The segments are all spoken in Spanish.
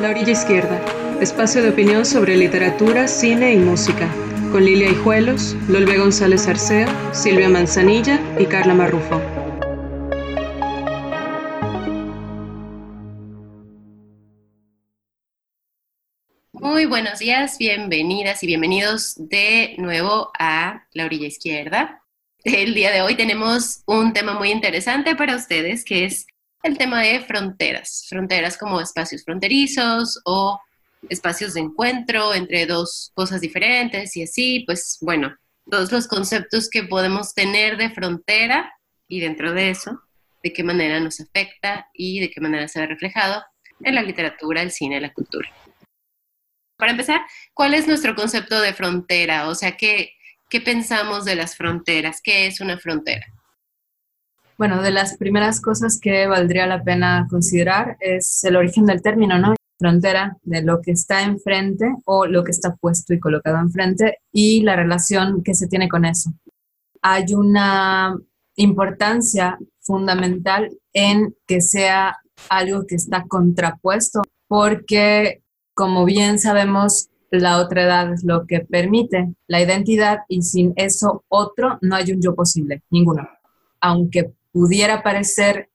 La Orilla Izquierda, espacio de opinión sobre literatura, cine y música, con Lilia Hijuelos, Lolbe González Arceo, Silvia Manzanilla y Carla Marrufo. Muy buenos días, bienvenidas y bienvenidos de nuevo a La Orilla Izquierda. El día de hoy tenemos un tema muy interesante para ustedes que es el tema de fronteras, fronteras como espacios fronterizos o espacios de encuentro entre dos cosas diferentes y así, pues bueno, todos los conceptos que podemos tener de frontera y dentro de eso, de qué manera nos afecta y de qué manera se ve reflejado en la literatura, el cine, la cultura. Para empezar, ¿cuál es nuestro concepto de frontera? O sea, ¿qué, qué pensamos de las fronteras? ¿Qué es una frontera? Bueno, de las primeras cosas que valdría la pena considerar es el origen del término, ¿no? Frontera de lo que está enfrente o lo que está puesto y colocado enfrente y la relación que se tiene con eso. Hay una importancia fundamental en que sea algo que está contrapuesto, porque como bien sabemos, la otra edad es lo que permite la identidad y sin eso otro no hay un yo posible, ninguno. Aunque pudiera parecer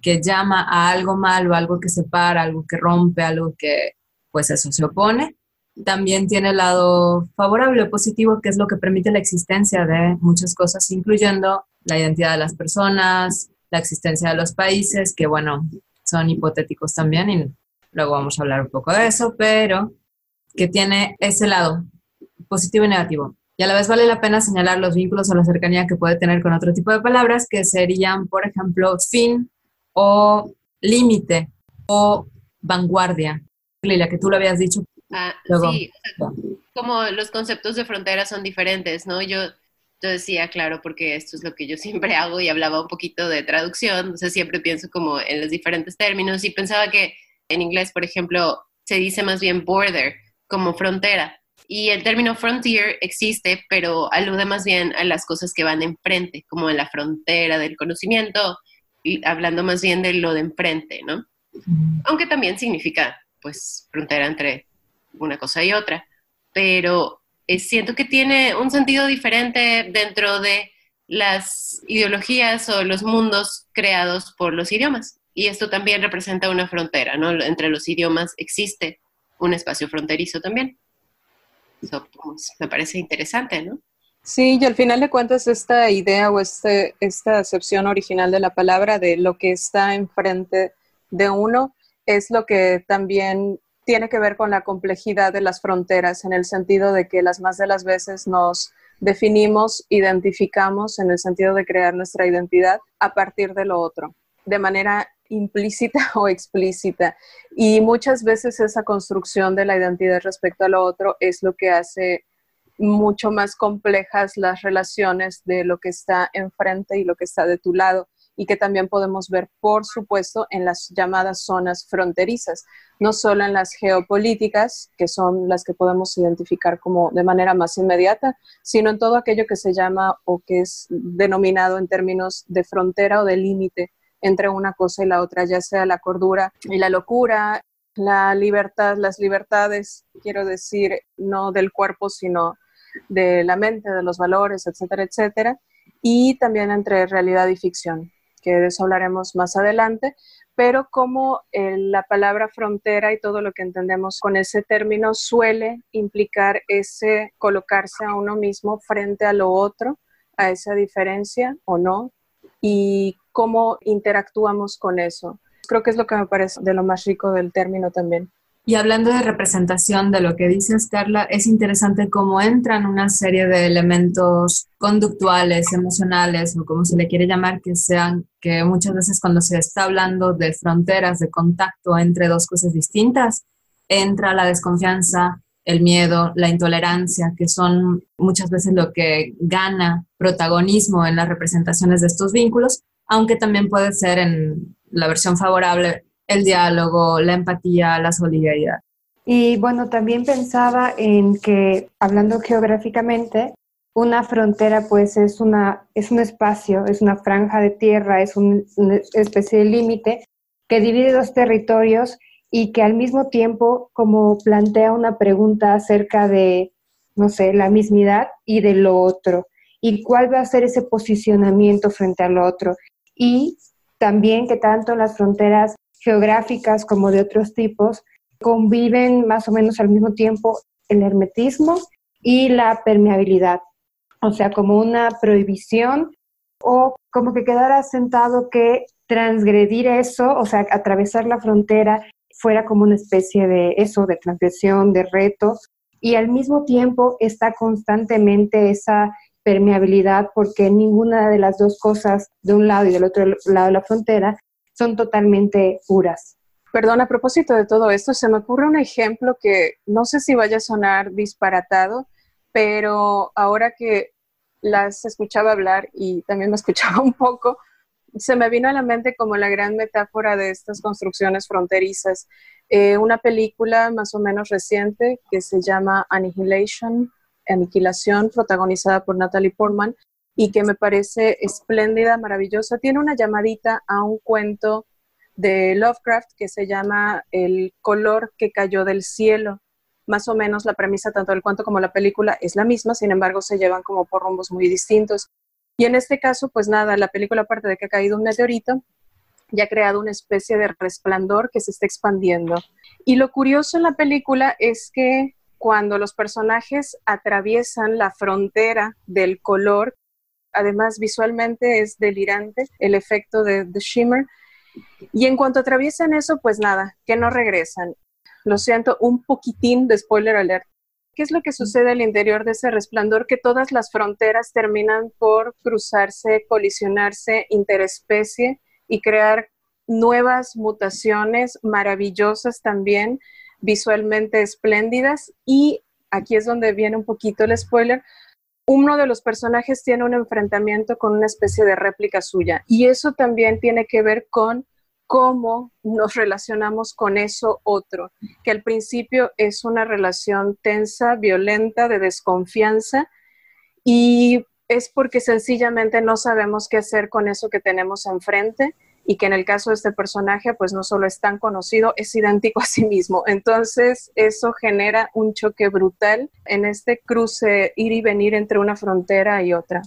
que llama a algo malo, algo que separa, algo que rompe, algo que, pues eso, se opone, también tiene el lado favorable o positivo, que es lo que permite la existencia de muchas cosas, incluyendo la identidad de las personas, la existencia de los países, que bueno, son hipotéticos también y luego vamos a hablar un poco de eso, pero que tiene ese lado positivo y negativo. Y a la vez vale la pena señalar los vínculos o la cercanía que puede tener con otro tipo de palabras que serían, por ejemplo, fin o límite o vanguardia. Lilia, que tú lo habías dicho. Ah, sí, como los conceptos de frontera son diferentes, ¿no? Yo, yo decía, claro, porque esto es lo que yo siempre hago y hablaba un poquito de traducción, o sea, siempre pienso como en los diferentes términos y pensaba que en inglés, por ejemplo, se dice más bien border, como frontera, y el término frontier existe, pero alude más bien a las cosas que van enfrente, como en la frontera del conocimiento, y hablando más bien de lo de enfrente, ¿no? Aunque también significa, pues, frontera entre una cosa y otra. Pero eh, siento que tiene un sentido diferente dentro de las ideologías o los mundos creados por los idiomas. Y esto también representa una frontera, ¿no? Entre los idiomas existe un espacio fronterizo también. Pues, me parece interesante, ¿no? Sí, y al final de cuentas esta idea o este, esta acepción original de la palabra de lo que está enfrente de uno es lo que también tiene que ver con la complejidad de las fronteras, en el sentido de que las más de las veces nos definimos, identificamos en el sentido de crear nuestra identidad a partir de lo otro, de manera implícita o explícita. Y muchas veces esa construcción de la identidad respecto a lo otro es lo que hace mucho más complejas las relaciones de lo que está enfrente y lo que está de tu lado y que también podemos ver, por supuesto, en las llamadas zonas fronterizas, no solo en las geopolíticas, que son las que podemos identificar como de manera más inmediata, sino en todo aquello que se llama o que es denominado en términos de frontera o de límite entre una cosa y la otra, ya sea la cordura y la locura, la libertad, las libertades, quiero decir, no del cuerpo, sino de la mente, de los valores, etcétera, etcétera, y también entre realidad y ficción, que de eso hablaremos más adelante, pero como eh, la palabra frontera y todo lo que entendemos con ese término suele implicar ese colocarse a uno mismo frente a lo otro, a esa diferencia o no, y cómo interactuamos con eso. Creo que es lo que me parece de lo más rico del término también. Y hablando de representación de lo que dices, Carla, es interesante cómo entran una serie de elementos conductuales, emocionales o como se le quiere llamar, que sean que muchas veces cuando se está hablando de fronteras, de contacto entre dos cosas distintas, entra la desconfianza, el miedo, la intolerancia, que son muchas veces lo que gana protagonismo en las representaciones de estos vínculos, aunque también puede ser en la versión favorable el diálogo, la empatía, la solidaridad. Y bueno, también pensaba en que, hablando geográficamente, una frontera pues es, una, es un espacio, es una franja de tierra, es una especie de límite que divide dos territorios y que al mismo tiempo como plantea una pregunta acerca de, no sé, la mismidad y de lo otro, y cuál va a ser ese posicionamiento frente al otro. Y también que tanto las fronteras geográficas como de otros tipos conviven más o menos al mismo tiempo el hermetismo y la permeabilidad, o sea, como una prohibición o como que quedara sentado que transgredir eso, o sea, atravesar la frontera fuera como una especie de eso, de transgresión, de reto, y al mismo tiempo está constantemente esa permeabilidad porque ninguna de las dos cosas de un lado y del otro lado de la frontera son totalmente puras. Perdón, a propósito de todo esto, se me ocurre un ejemplo que no sé si vaya a sonar disparatado, pero ahora que las escuchaba hablar y también me escuchaba un poco, se me vino a la mente como la gran metáfora de estas construcciones fronterizas. Eh, una película más o menos reciente que se llama Annihilation, Aniquilación, protagonizada por Natalie Portman, y que me parece espléndida, maravillosa. Tiene una llamadita a un cuento de Lovecraft que se llama El color que cayó del cielo. Más o menos la premisa tanto del cuento como la película es la misma, sin embargo se llevan como por rumbos muy distintos. Y en este caso, pues nada, la película aparte de que ha caído un meteorito, ya ha creado una especie de resplandor que se está expandiendo. Y lo curioso en la película es que cuando los personajes atraviesan la frontera del color, además visualmente es delirante el efecto de The Shimmer, y en cuanto atraviesan eso, pues nada, que no regresan. Lo siento, un poquitín de spoiler alert. ¿Qué es lo que sucede al interior de ese resplandor? Que todas las fronteras terminan por cruzarse, colisionarse interespecie y crear nuevas mutaciones maravillosas también, visualmente espléndidas. Y aquí es donde viene un poquito el spoiler. Uno de los personajes tiene un enfrentamiento con una especie de réplica suya y eso también tiene que ver con cómo nos relacionamos con eso otro, que al principio es una relación tensa, violenta, de desconfianza, y es porque sencillamente no sabemos qué hacer con eso que tenemos enfrente y que en el caso de este personaje pues no solo es tan conocido, es idéntico a sí mismo. Entonces eso genera un choque brutal en este cruce ir y venir entre una frontera y otra.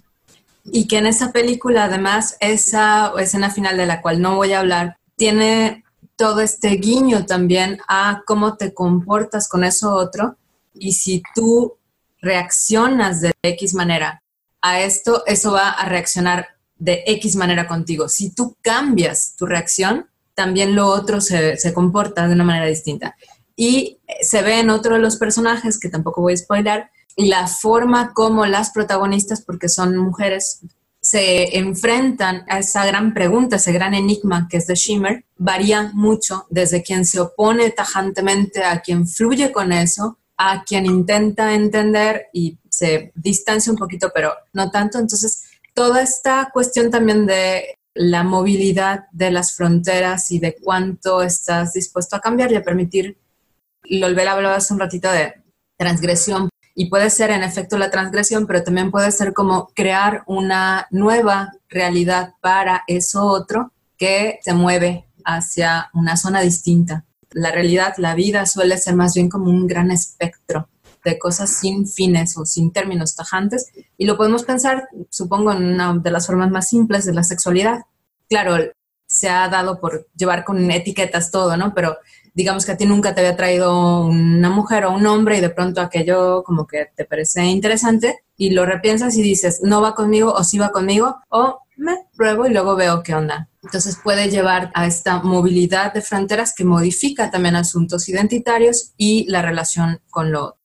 Y que en esa película además esa escena final de la cual no voy a hablar tiene todo este guiño también a cómo te comportas con eso otro y si tú reaccionas de X manera a esto, eso va a reaccionar de X manera contigo. Si tú cambias tu reacción, también lo otro se, comporta de una manera distinta. Y se ve en otro de los personajes, que tampoco voy a spoiler, la forma como las protagonistas, porque son mujeres, se enfrentan a esa gran pregunta, ese gran enigma que es The Shimmer, varía mucho desde quien se opone tajantemente a quien fluye con eso, a quien intenta entender y se distancia un poquito, pero no tanto. Entonces, toda esta cuestión también de la movilidad de las fronteras y de cuánto estás dispuesto a cambiar y a permitir, Lolbel hablaba hace un ratito de transgresión, y puede ser en efecto la transgresión, pero también puede ser como crear una nueva realidad para eso otro que se mueve hacia una zona distinta. La realidad, la vida suele ser más bien como un gran espectro de cosas sin fines o sin términos tajantes y lo podemos pensar, supongo, en una de las formas más simples de la sexualidad. Claro, se ha dado por llevar con etiquetas todo, ¿no? Pero digamos que a ti nunca te había traído una mujer o un hombre y de pronto aquello como que te parece interesante y lo repiensas y dices, no va conmigo o sí va conmigo o me pruebo y luego veo qué onda. Entonces puede llevar a esta movilidad de fronteras que modifica también asuntos identitarios y la relación con lo otro.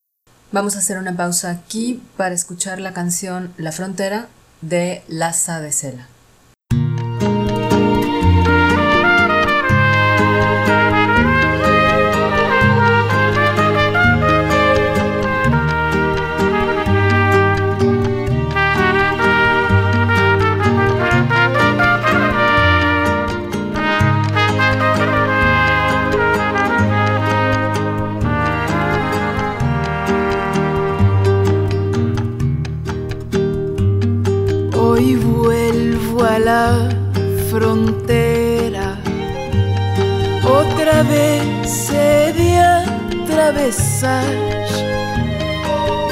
Vamos a hacer una pausa aquí para escuchar la canción La Frontera de Laza de Sela.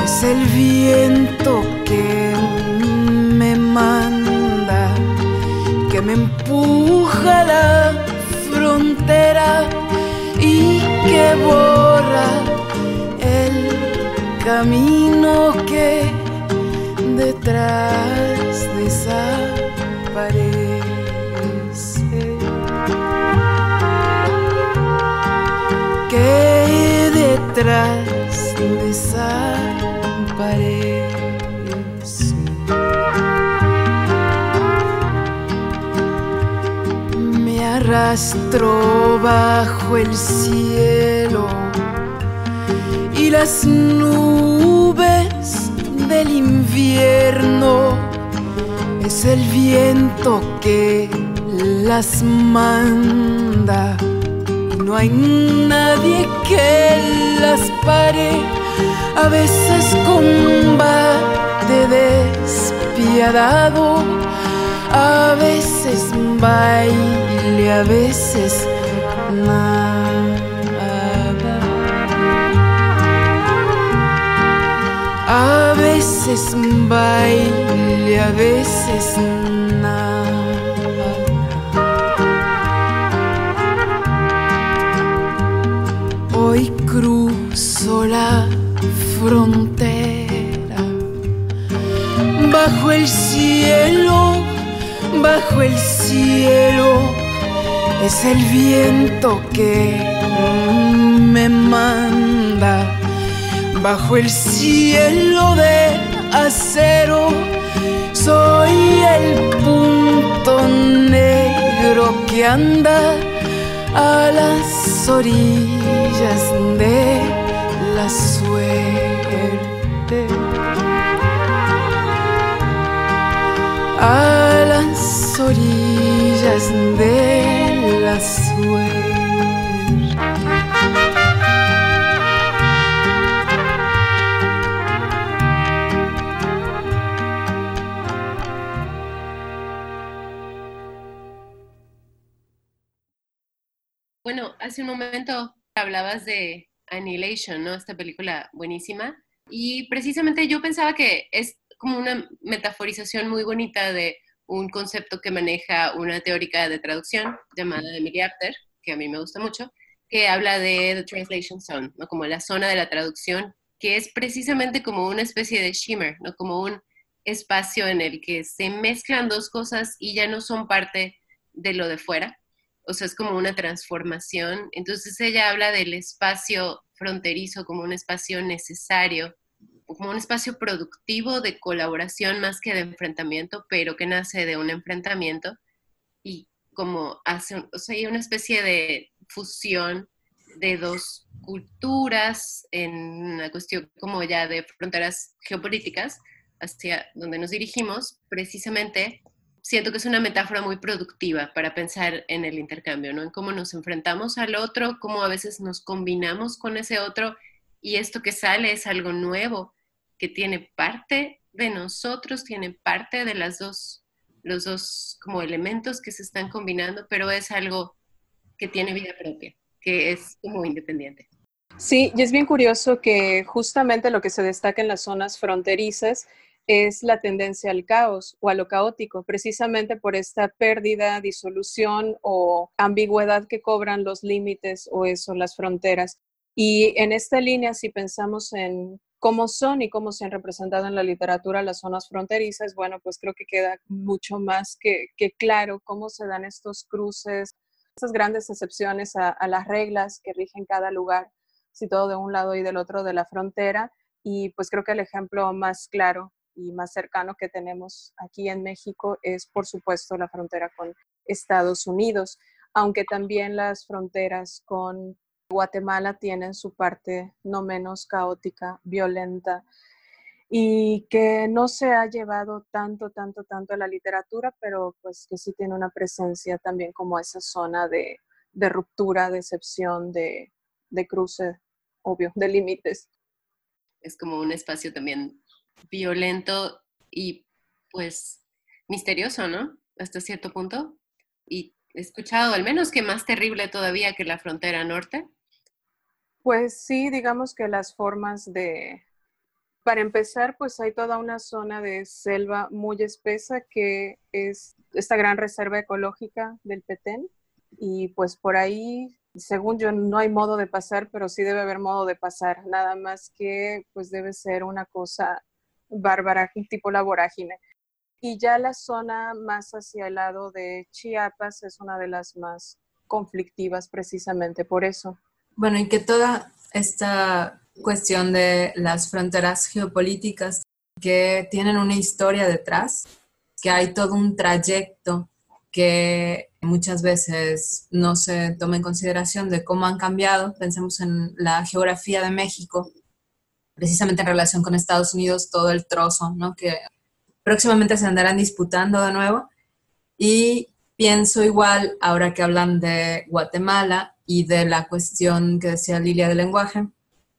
Es el viento que me manda, que me empuja la frontera y que borra el camino que detrás detrás desaparece. Me arrastro bajo el cielo y las nubes del invierno es el viento que las manda no hay nadie que las pare a veces combate despiadado a veces baile a veces nada A veces baile, a veces nada. Bajo el cielo, bajo el cielo es el viento que me manda bajo el cielo de acero. Soy el punto negro que anda a las orillas de A las orillas de la suerte. Bueno, hace un momento hablabas de Annihilation, ¿no? Esta película buenísima. Y precisamente yo pensaba que es como una metaforización muy bonita de un concepto que maneja una teórica de traducción llamada Emily Apter, que a mí me gusta mucho, que habla de The Translation Zone, ¿no? como la zona de la traducción, que es precisamente como una especie de shimmer, ¿no? como un espacio en el que se mezclan dos cosas y ya no son parte de lo de fuera, o sea, es como una transformación. Entonces ella habla del espacio fronterizo como un espacio necesario, como un espacio productivo de colaboración más que de enfrentamiento, pero que nace de un enfrentamiento y como hace, o sea, hay una especie de fusión de dos culturas en una cuestión como ya de fronteras geopolíticas hacia donde nos dirigimos, precisamente siento que es una metáfora muy productiva para pensar en el intercambio, ¿no? En cómo nos enfrentamos al otro, cómo a veces nos combinamos con ese otro y esto que sale es algo nuevo, que tiene parte de nosotros, tiene parte de las dos, los dos como elementos que se están combinando, pero es algo que tiene vida propia, que es como independiente. Sí, y es bien curioso que justamente lo que se destaca en las zonas fronterizas es la tendencia al caos o a lo caótico, precisamente por esta pérdida, disolución o ambigüedad que cobran los límites o eso, las fronteras. Y en esta línea, si pensamos en cómo son y cómo se han representado en la literatura las zonas fronterizas, bueno, pues creo que queda mucho más que, claro cómo se dan estos cruces, estas grandes excepciones a, a las reglas que rigen cada lugar, si todo de un lado y del otro de la frontera. Y pues creo que el ejemplo más claro y más cercano que tenemos aquí en México es, por supuesto, la frontera con Estados Unidos, aunque también las fronteras con Guatemala tienen su parte no menos caótica, violenta, y que no se ha llevado tanto, tanto, tanto a la literatura, pero pues que sí tiene una presencia también como esa zona de, de ruptura, de excepción, de, de cruce, obvio, de límites. Es como un espacio también violento y pues misterioso, ¿no? Hasta cierto punto. Y he escuchado al menos que más terrible todavía que la frontera norte. Pues sí, digamos que las formas de, para empezar, pues hay toda una zona de selva muy espesa que es esta gran reserva ecológica del Petén y pues por ahí, según yo, no hay modo de pasar, pero sí debe haber modo de pasar, nada más que pues debe ser una cosa bárbara, tipo la vorágine. Y ya la zona más hacia el lado de Chiapas es una de las más conflictivas precisamente por eso. Bueno, y que toda esta cuestión de las fronteras geopolíticas que tienen una historia detrás, que hay todo un trayecto que muchas veces no se toma en consideración de cómo han cambiado. Pensemos en la geografía de México, precisamente en relación con Estados Unidos, todo el trozo, ¿no? Que próximamente se andarán disputando de nuevo. Y pienso igual, ahora que hablan de Guatemala y de la cuestión que decía Lilia del lenguaje,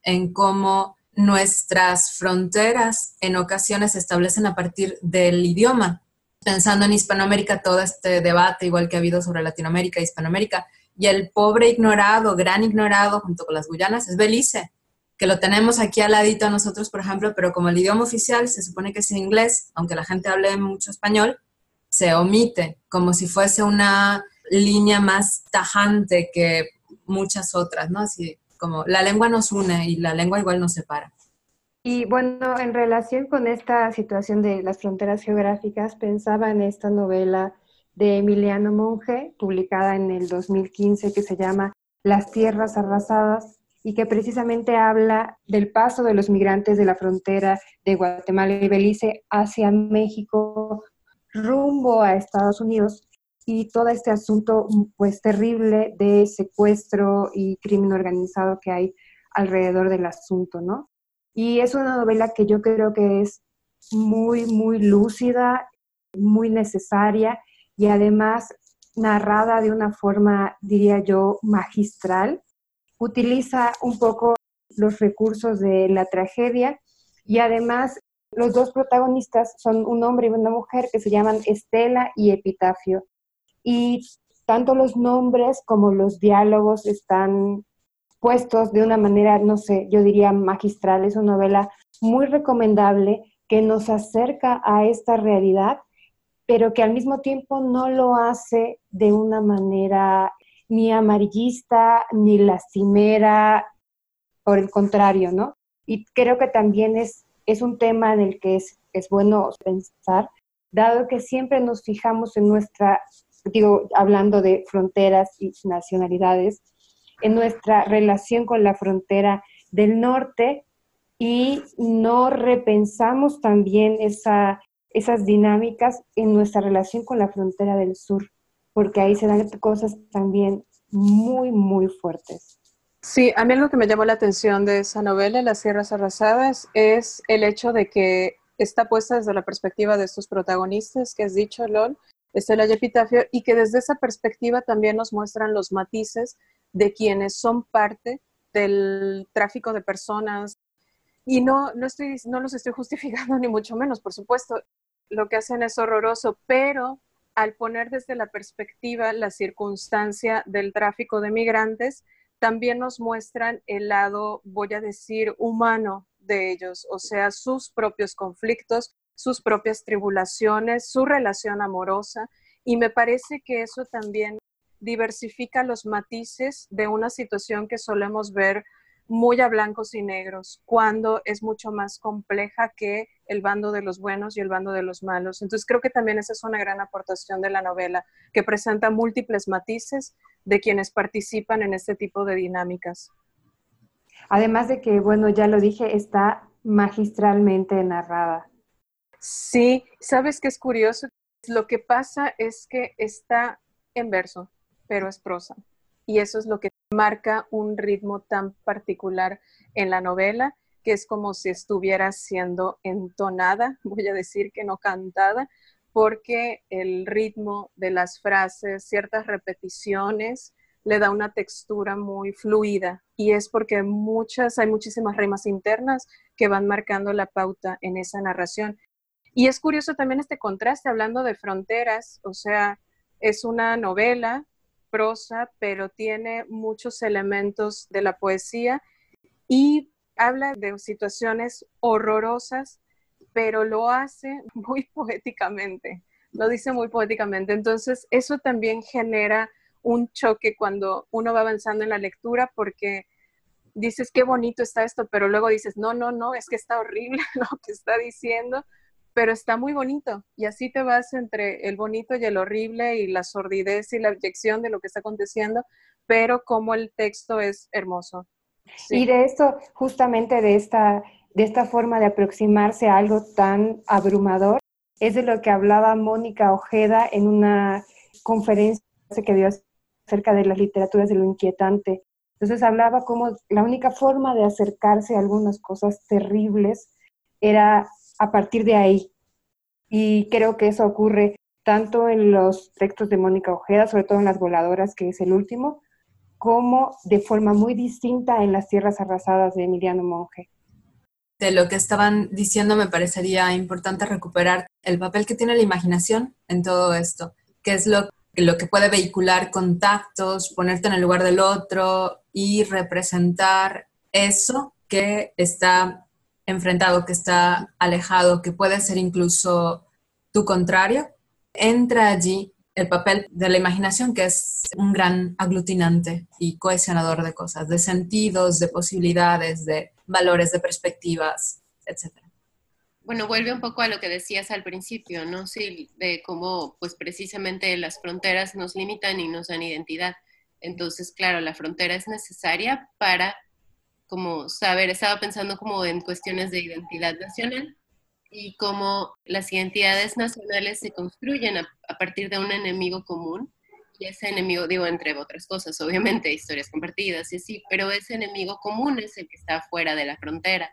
en cómo nuestras fronteras en ocasiones se establecen a partir del idioma. Pensando en Hispanoamérica, todo este debate, igual que ha habido sobre Latinoamérica e Hispanoamérica, y el pobre ignorado, gran ignorado, junto con las Guyanas, es Belice, que lo tenemos aquí al ladito a nosotros, por ejemplo, pero como el idioma oficial se supone que es inglés, aunque la gente hable mucho español, se omite, como si fuese una línea más tajante que muchas otras, ¿no? Así como la lengua nos une y la lengua igual nos separa. Y bueno, en relación con esta situación de las fronteras geográficas, pensaba en esta novela de Emiliano Monge, publicada en el 2015, que se llama Las Tierras Arrasadas, y que precisamente habla del paso de los migrantes de la frontera de Guatemala y Belice hacia México, rumbo a Estados Unidos, y todo este asunto pues terrible de secuestro y crimen organizado que hay alrededor del asunto, ¿no? Y es una novela que yo creo que es muy, muy lúcida, muy necesaria y además narrada de una forma, diría yo, magistral. Utiliza un poco los recursos de la tragedia y además los dos protagonistas son un hombre y una mujer que se llaman Estela y Epitafio y tanto los nombres como los diálogos están puestos de una manera, no sé, yo diría magistral. Es una novela muy recomendable que nos acerca a esta realidad, pero que al mismo tiempo no lo hace de una manera ni amarillista, ni lastimera, por el contrario, ¿no? Y creo que también es, es un tema en el que es, es bueno pensar, dado que siempre nos fijamos en nuestra digo, hablando de fronteras y nacionalidades, en nuestra relación con la frontera del norte y no repensamos también esa, esas dinámicas en nuestra relación con la frontera del sur, porque ahí se dan cosas también muy, muy fuertes. Sí, a mí lo que me llamó la atención de esa novela, Las Sierras Arrasadas, es el hecho de que está puesta desde la perspectiva de estos protagonistas que has dicho, LOL, Estela y Epitafio, y que desde esa perspectiva también nos muestran los matices de quienes son parte del tráfico de personas. Y no, no, estoy, no los estoy justificando ni mucho menos, por supuesto, lo que hacen es horroroso, pero al poner desde la perspectiva la circunstancia del tráfico de migrantes, también nos muestran el lado, voy a decir, humano de ellos, o sea, sus propios conflictos, sus propias tribulaciones, su relación amorosa, y me parece que eso también diversifica los matices de una situación que solemos ver muy a blancos y negros, cuando es mucho más compleja que el bando de los buenos y el bando de los malos. Entonces creo que también esa es una gran aportación de la novela, que presenta múltiples matices de quienes participan en este tipo de dinámicas. Además de que, bueno, ya lo dije, está magistralmente narrada. Sí, sabes que es curioso. Lo que pasa es que está en verso, pero es prosa. Y eso es lo que marca un ritmo tan particular en la novela, que es como si estuviera siendo entonada, voy a decir que no cantada, porque el ritmo de las frases, ciertas repeticiones, le da una textura muy fluida y es porque muchas, hay muchísimas rimas internas que van marcando la pauta en esa narración. Y es curioso también este contraste hablando de fronteras, o sea, es una novela, prosa, pero tiene muchos elementos de la poesía y habla de situaciones horrorosas, pero lo hace muy poéticamente, lo dice muy poéticamente. Entonces, eso también genera un choque cuando uno va avanzando en la lectura porque dices, qué bonito está esto, pero luego dices, no, no, no, es que está horrible lo que está diciendo, pero está muy bonito. Y así te vas entre el bonito y el horrible y la sordidez y la abyección de lo que está aconteciendo, pero como el texto es hermoso. Y de esto, justamente de esta, de esta forma de aproximarse a algo tan abrumador, es de lo que hablaba Mónica Ojeda en una conferencia que dio acerca de las literaturas de lo inquietante. Entonces hablaba como la única forma de acercarse a algunas cosas terribles era a partir de ahí. Y creo que eso ocurre tanto en los textos de Mónica Ojeda, sobre todo en Las Voladoras, que es el último, como de forma muy distinta en Las Tierras Arrasadas de Emiliano Monge. De lo que estaban diciendo me parecería importante recuperar el papel que tiene la imaginación en todo esto, que es lo, lo que puede vehicular contactos, ponerte en el lugar del otro y representar eso que está enfrentado, que está alejado, que puede ser incluso tu contrario, entra allí el papel de la imaginación, que es un gran aglutinante y cohesionador de cosas, de sentidos, de posibilidades, de valores, de perspectivas, etc. Bueno, vuelve un poco a lo que decías al principio, ¿no? Sí, de cómo, pues precisamente las fronteras nos limitan y nos dan identidad. Entonces, claro, la frontera es necesaria para como saber, estaba pensando como en cuestiones de identidad nacional, y cómo las identidades nacionales se construyen a, partir de un enemigo común. Y ese enemigo, digo, entre otras cosas, obviamente, historias compartidas y así, pero ese enemigo común es el que está fuera de la frontera.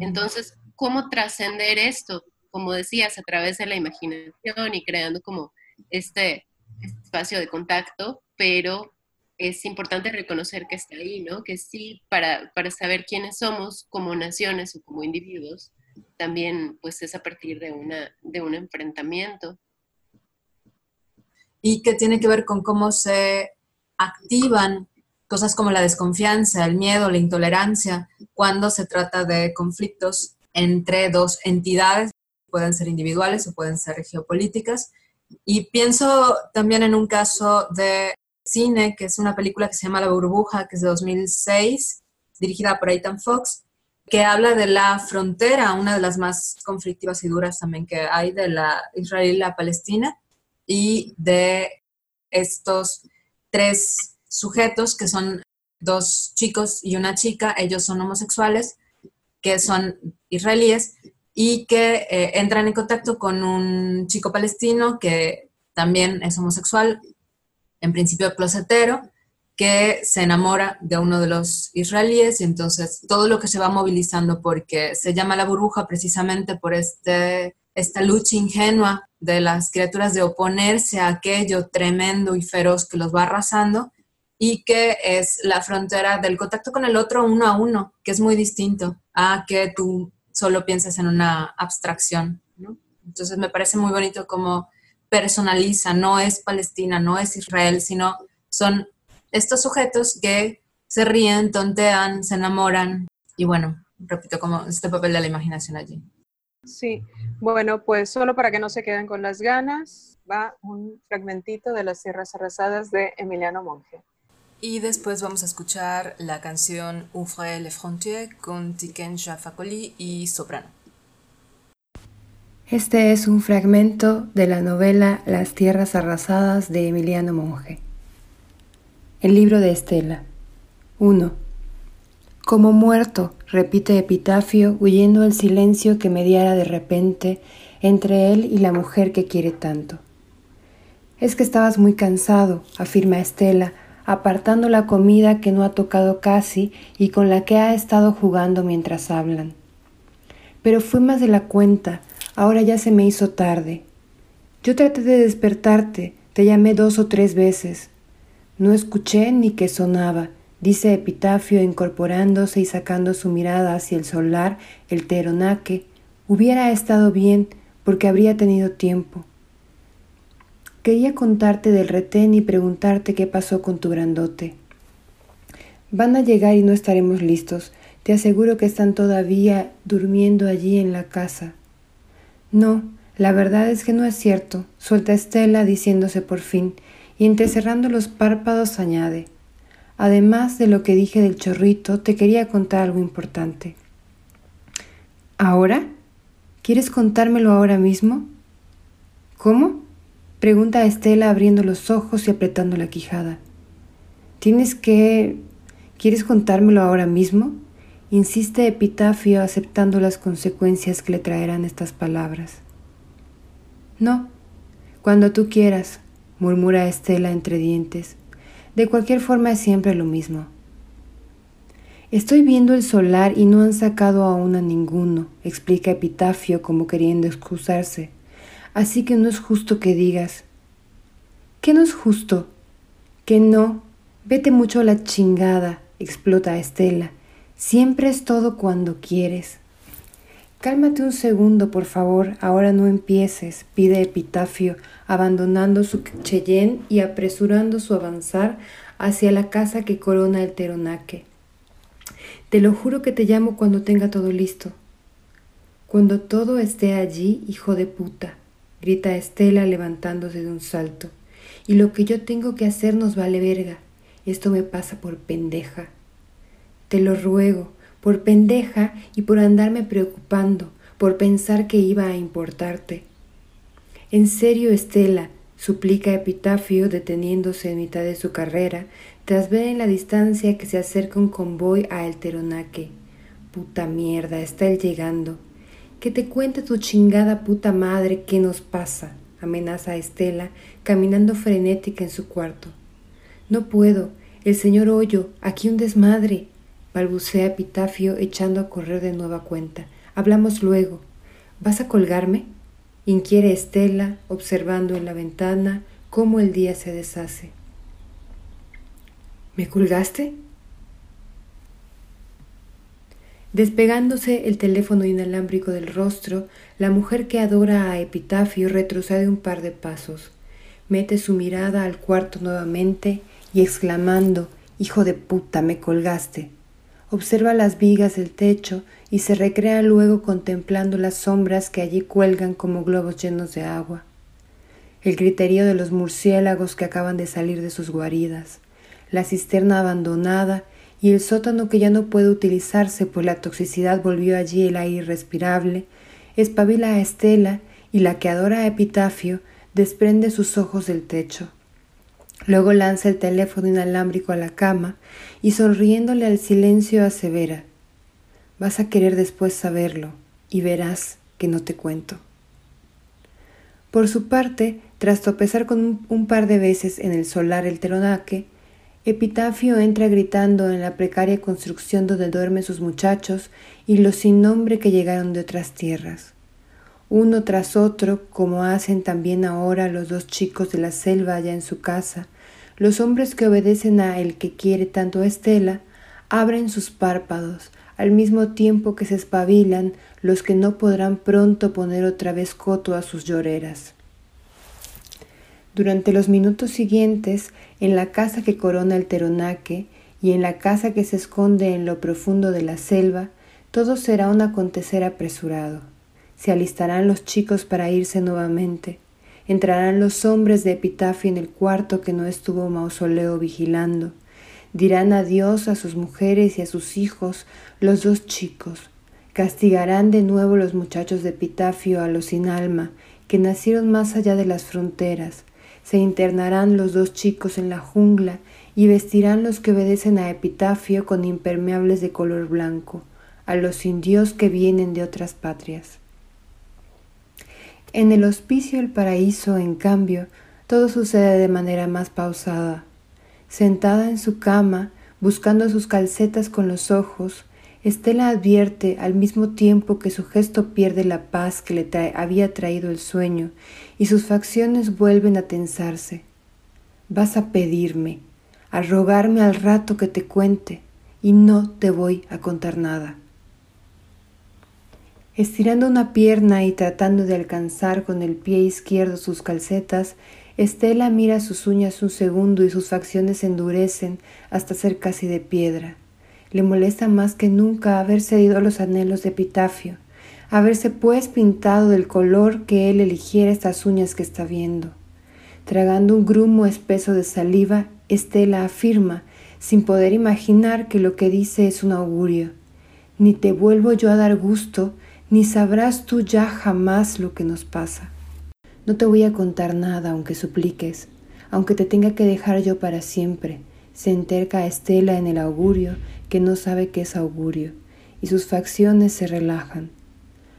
Entonces, ¿cómo trascender esto? Como decías, a través de la imaginación y creando como este espacio de contacto, pero es importante reconocer que está ahí, ¿no? Que sí, para, para saber quiénes somos como naciones o como individuos, también pues es a partir de, una, de un enfrentamiento. Y que tiene que ver con cómo se activan cosas como la desconfianza, el miedo, la intolerancia, cuando se trata de conflictos entre dos entidades, pueden ser individuales o pueden ser geopolíticas. Y pienso también en un caso de cine, que es una película que se llama La burbuja, que es de 2006, dirigida por Ethan Fox, que habla de la frontera, una de las más conflictivas y duras también que hay de la Israel y la Palestina, y de estos tres sujetos que son dos chicos y una chica, ellos son homosexuales, que son israelíes y que eh, entran en contacto con un chico palestino que también es homosexual, en principio closetero, que se enamora de uno de los israelíes y entonces todo lo que se va movilizando porque se llama la burbuja precisamente por este, esta lucha ingenua de las criaturas de oponerse a aquello tremendo y feroz que los va arrasando y que es la frontera del contacto con el otro uno a uno, que es muy distinto a que tú solo pienses en una abstracción. Entonces me parece muy bonito como personaliza, no es Palestina, no es Israel, sino son estos sujetos que se ríen, tontean, se enamoran y bueno, repito, como este papel de la imaginación allí. Sí, bueno, pues solo para que no se queden con las ganas, va un fragmentito de las Sierras Arrasadas de Emiliano Monge. Y después vamos a escuchar la canción Ouvre les frontières con Tiken Fakoli y soprano. Este es un fragmento de la novela Las Tierras Arrasadas de Emiliano Monge. El libro de Estela. 1. Como muerto, repite Epitafio, huyendo el silencio que mediara de repente entre él y la mujer que quiere tanto. Es que estabas muy cansado, afirma Estela, apartando la comida que no ha tocado casi y con la que ha estado jugando mientras hablan. Pero fue más de la cuenta, ahora ya se me hizo tarde. Yo traté de despertarte, te llamé dos o tres veces, no escuché ni que sonaba, dice Epitafio incorporándose y sacando su mirada hacia el solar, el teronaque. Hubiera estado bien porque habría tenido tiempo. Quería contarte del retén y preguntarte qué pasó con tu grandote. Van a llegar y no estaremos listos. Te aseguro que están todavía durmiendo allí en la casa. No, la verdad es que no es cierto, suelta Estela diciéndose por fin, y entrecerrando los párpados añade. Además de lo que dije del chorrito, te quería contar algo importante. ¿Ahora? ¿Quieres contármelo ahora mismo? ¿Cómo? pregunta Estela abriendo los ojos y apretando la quijada. ¿Tienes que... ¿Quieres contármelo ahora mismo? Insiste Epitafio aceptando las consecuencias que le traerán estas palabras. No, cuando tú quieras, murmura Estela entre dientes. De cualquier forma es siempre lo mismo. Estoy viendo el solar y no han sacado aún a ninguno, explica Epitafio como queriendo excusarse. Así que no es justo que digas. ¿Qué no es justo? Que no. Vete mucho a la chingada, explota Estela. Siempre es todo cuando quieres. Cálmate un segundo, por favor, ahora no empieces, pide Epitafio, abandonando su Cheyenne y apresurando su avanzar hacia la casa que corona el Teronaque. Te lo juro que te llamo cuando tenga todo listo. Cuando todo esté allí, hijo de puta, grita Estela levantándose de un salto. Y lo que yo tengo que hacer nos vale verga. Esto me pasa por pendeja. Te lo ruego, por pendeja y por andarme preocupando, por pensar que iba a importarte. En serio, Estela, suplica Epitafio deteniéndose en mitad de su carrera, tras ver en la distancia que se acerca un convoy a El Teronaque. Puta mierda, está él llegando. Que te cuente tu chingada puta madre qué nos pasa, amenaza Estela, caminando frenética en su cuarto. No puedo, el señor Hoyo, aquí un desmadre, balbucea Epitafio echando a correr de nueva cuenta. Hablamos luego. ¿Vas a colgarme? inquiere Estela, observando en la ventana cómo el día se deshace. ¿Me colgaste? Despegándose el teléfono inalámbrico del rostro, la mujer que adora a Epitafio retrocede un par de pasos, mete su mirada al cuarto nuevamente y exclamando Hijo de puta, me colgaste, observa las vigas del techo y se recrea luego contemplando las sombras que allí cuelgan como globos llenos de agua. El griterío de los murciélagos que acaban de salir de sus guaridas, la cisterna abandonada y el sótano que ya no puede utilizarse pues la toxicidad volvió allí el aire respirable, espabila a Estela y la que adora a Epitafio desprende sus ojos del techo. Luego lanza el teléfono inalámbrico a la cama y sonriéndole al silencio asevera Vas a querer después saberlo y verás que no te cuento. Por su parte, tras tropezar con un, par de veces en el solar el teronaque, Epitafio entra gritando en la precaria construcción donde duermen sus muchachos y los sin nombre que llegaron de otras tierras. Uno tras otro, como hacen también ahora los dos chicos de la selva allá en su casa, los hombres que obedecen a el que quiere tanto a Estela, abren sus párpados, al mismo tiempo que se espabilan los que no podrán pronto poner otra vez coto a sus lloreras. Durante los minutos siguientes, en la casa que corona el Teronaque y en la casa que se esconde en lo profundo de la selva, todo será un acontecer apresurado. Se alistarán los chicos para irse nuevamente. Entrarán los hombres de epitafio en el cuarto que no estuvo mausoleo vigilando. Dirán adiós a sus mujeres y a sus hijos, los dos chicos. Castigarán de nuevo los muchachos de epitafio a los sin alma, que nacieron más allá de las fronteras. Se internarán los dos chicos en la jungla y vestirán los que obedecen a epitafio con impermeables de color blanco, a los indios que vienen de otras patrias. En el hospicio del paraíso, en cambio, todo sucede de manera más pausada, Sentada en su cama, buscando sus calcetas con los ojos, Estela advierte al mismo tiempo que su gesto pierde la paz que le había traído el sueño y sus facciones vuelven a tensarse. Vas a pedirme, a rogarme al rato que te cuente, y no te voy a contar nada. Estirando una pierna y tratando de alcanzar con el pie izquierdo sus calcetas, Estela mira sus uñas un segundo y sus facciones se endurecen hasta ser casi de piedra. Le molesta más que nunca haber cedido a los anhelos de Epitafio, haberse pues pintado del color que él eligiera estas uñas que está viendo. Tragando un grumo espeso de saliva, Estela afirma, sin poder imaginar que lo que dice es un augurio. Ni te vuelvo yo a dar gusto, ni sabrás tú ya jamás lo que nos pasa. No te voy a contar nada, aunque supliques, aunque te tenga que dejar yo para siempre. Se enterca Estela en el augurio, que no sabe qué es augurio, y sus facciones se relajan.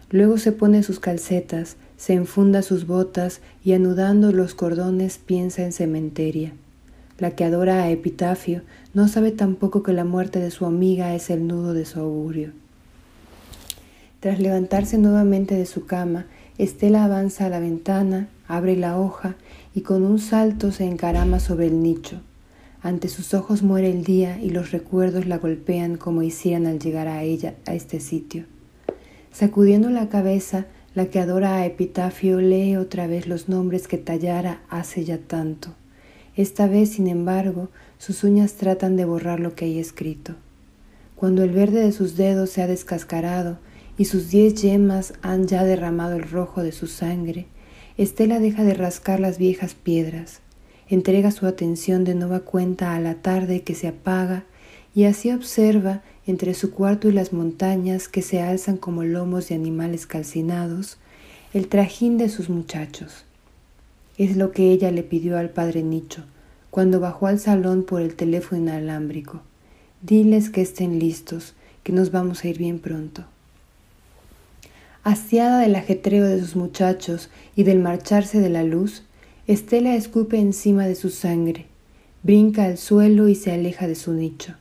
Luego se pone sus calcetas, se enfunda sus botas y anudando los cordones piensa en cementeria. La que adora a Epitafio no sabe tampoco que la muerte de su amiga es el nudo de su augurio. Tras levantarse nuevamente de su cama, Estela avanza a la ventana, abre la hoja y con un salto se encarama sobre el nicho. Ante sus ojos muere el día y los recuerdos la golpean como hicieran al llegar a ella, a este sitio. Sacudiendo la cabeza, la que adora a Epitafio lee otra vez los nombres que tallara hace ya tanto. Esta vez, sin embargo, sus uñas tratan de borrar lo que hay escrito. Cuando el verde de sus dedos se ha descascarado y sus diez yemas han ya derramado el rojo de su sangre, Estela deja de rascar las viejas piedras, entrega su atención de nueva cuenta a la tarde que se apaga y así observa entre su cuarto y las montañas que se alzan como lomos de animales calcinados el trajín de sus muchachos. Es lo que ella le pidió al padre Nicho cuando bajó al salón por el teléfono inalámbrico. Diles que estén listos, que nos vamos a ir bien pronto. Hastiada del ajetreo de sus muchachos y del marcharse de la luz, Estela escupe encima de su sangre, brinca al suelo y se aleja de su nicho.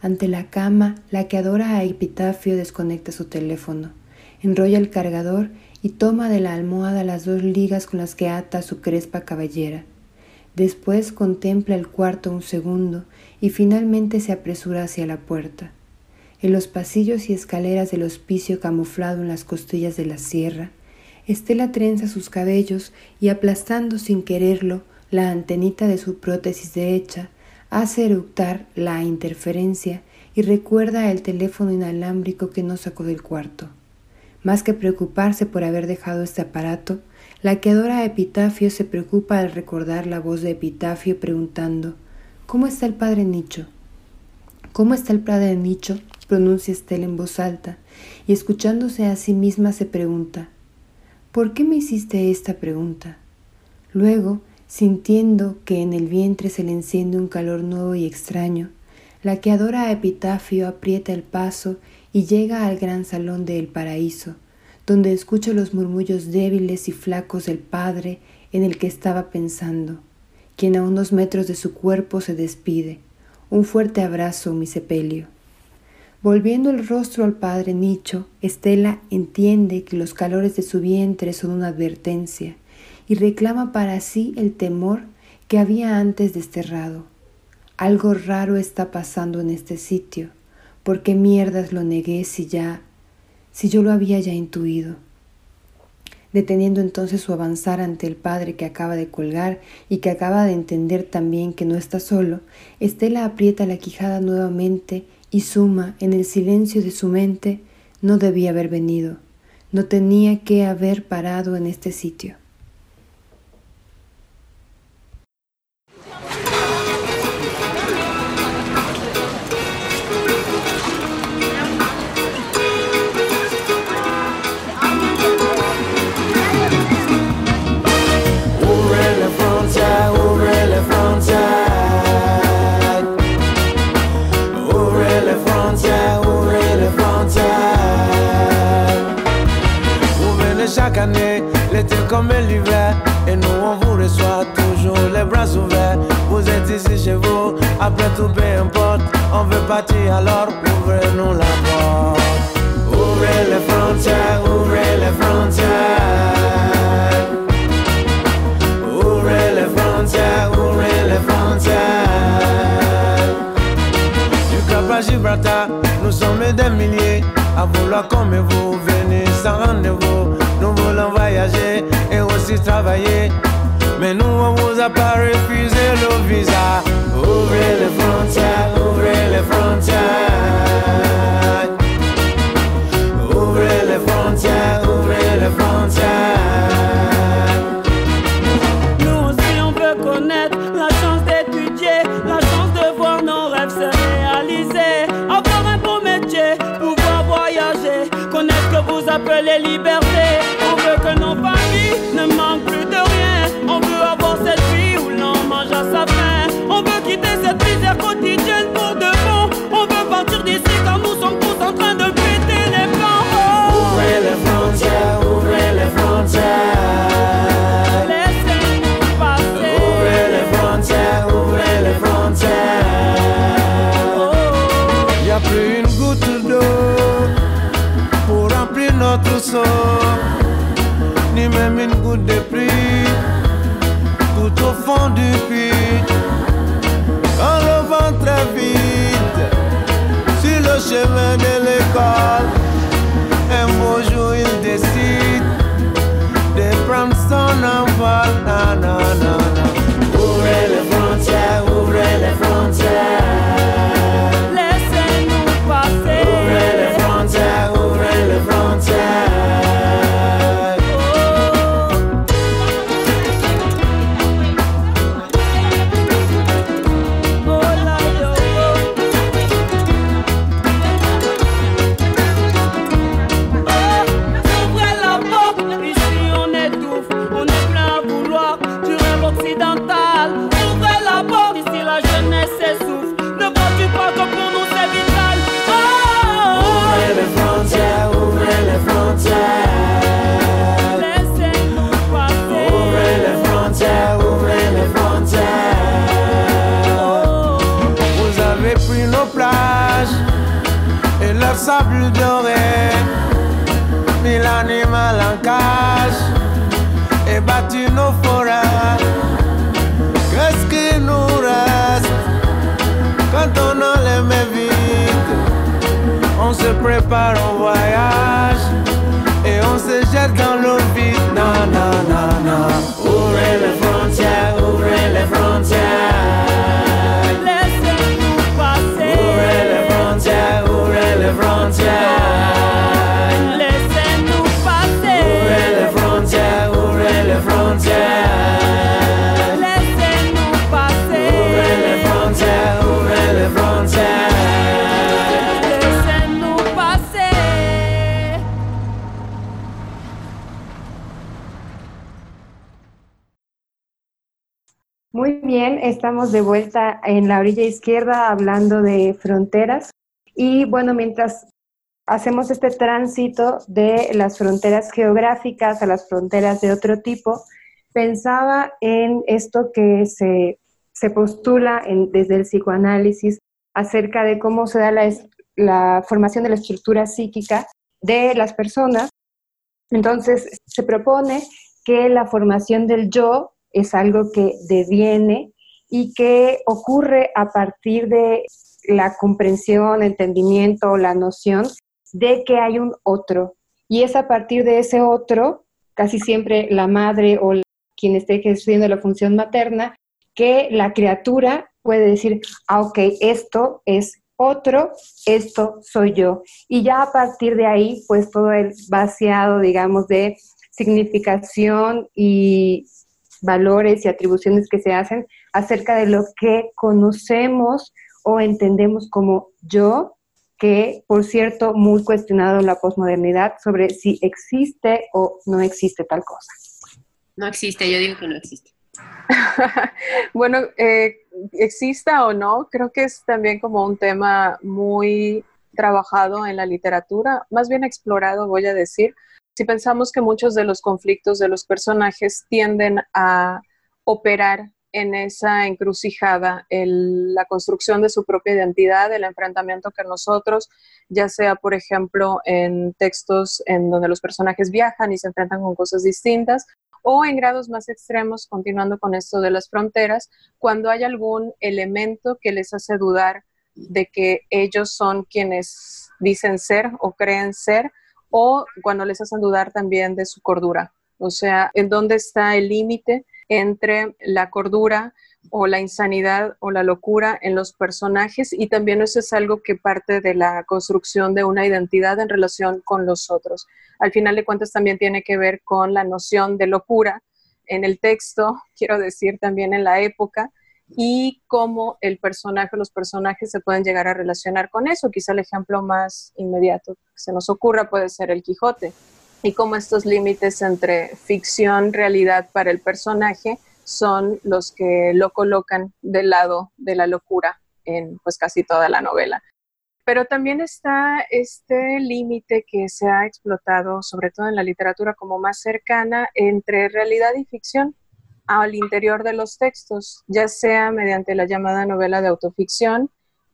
Ante la cama, la que adora a Epitafio desconecta su teléfono, enrolla el cargador y toma de la almohada las dos ligas con las que ata su crespa cabellera. Después contempla el cuarto un segundo y finalmente se apresura hacia la puerta. En los pasillos y escaleras del hospicio camuflado en las costillas de la sierra, Estela trenza sus cabellos y aplastando sin quererlo la antenita de su prótesis derecha, hace eructar la interferencia y recuerda el teléfono inalámbrico que no sacó del cuarto. Más que preocuparse por haber dejado este aparato, la que adora Epitafio se preocupa al recordar la voz de Epitafio preguntando ¿Cómo está el padre Nicho? ¿Cómo está el padre Nicho? Pronuncia Estela en voz alta, y escuchándose a sí misma se pregunta, ¿por qué me hiciste esta pregunta? Luego, sintiendo que en el vientre se le enciende un calor nuevo y extraño, la que adora a Epitafio aprieta el paso y llega al gran salón de El Paraíso, donde escucha los murmullos débiles y flacos del Padre en el que estaba pensando, quien a unos metros de su cuerpo se despide. Un fuerte abrazo, mi sepelio. Volviendo el rostro al padre Nicho, Estela entiende que los calores de su vientre son una advertencia y reclama para sí el temor que había antes desterrado. Algo raro está pasando en este sitio. ¿Por qué mierdas lo negué si ya, si yo lo había ya intuido? Deteniendo entonces su avanzar ante el padre que acaba de colgar y que acaba de entender también que no está solo, Estela aprieta la quijada nuevamente y Suma, en el silencio de su mente, no debía haber venido, no tenía que haber parado en este sitio. Après tout, peu importe. On veut partir, alors ouvrez-nous la porte. Ouvrez les frontières, ouvrez les frontières. Ouvrez les frontières, ouvrez les frontières. Du Cap à Gibraltar, nous sommes des milliers à vouloir comme vous, venez sans rendez-vous. Nous voulons voyager et aussi travailler. Mais nous, on vous a pas refusé le visa. Ouvrez les frontières, ouvrez les frontières. Du puits. Quand le vent très vite sur le chemin de l'école, un beau jour il décide de prendre son envol. Non, On se prépare au voyage et on se jette dans l'eau vide. Non, non, non, non. Ouvrez les frontières, ouvrez les frontières. Estamos de vuelta en la orilla izquierda hablando de fronteras. Y bueno, mientras hacemos este tránsito de las fronteras geográficas a las fronteras de otro tipo, pensaba en esto que se, se postula en- desde el psicoanálisis acerca de cómo se da la, la formación de la estructura psíquica de las personas. Entonces, se propone que la formación del yo es algo que deviene y que ocurre a partir de la comprensión, entendimiento la noción de que hay un otro. Y es a partir de ese otro, casi siempre la madre o quien esté ejerciendo la función materna, que la criatura puede decir, ah, ok, esto es otro, esto soy yo. Y ya a partir de ahí, pues todo el vaciado, digamos, de significación y valores y atribuciones que se hacen acerca de lo que conocemos o entendemos como yo, que por cierto, muy cuestionado en la posmodernidad sobre si existe o no existe tal cosa. No existe, yo digo que no existe. bueno, eh, exista o no, creo que es también como un tema muy trabajado en la literatura, más bien explorado, voy a decir. Si pensamos que muchos de los conflictos de los personajes tienden a operar en esa encrucijada, la construcción de su propia identidad, el enfrentamiento que nosotros, ya sea, por ejemplo, en textos en donde los personajes viajan y se enfrentan con cosas distintas, o en grados más extremos, continuando con esto de las fronteras, cuando hay algún elemento que les hace dudar de que ellos son quienes dicen ser o creen ser, o cuando les hacen dudar también de su cordura. O sea, en dónde está el límite entre la cordura o la insanidad o la locura en los personajes y también eso es algo que parte de la construcción de una identidad en relación con los otros. Al final de cuentas también tiene que ver con la noción de locura en el texto, quiero decir también en la época, y cómo el personaje, los personajes se pueden llegar a relacionar con eso. Quizá el ejemplo más inmediato que se nos ocurra puede ser el Quijote y cómo estos límites entre ficción, realidad para el personaje son los que lo colocan del lado de la locura en pues casi toda la novela. Pero también está este límite que se ha explotado, sobre todo en la literatura como más cercana, entre realidad y ficción al interior de los textos, ya sea mediante la llamada novela de autoficción,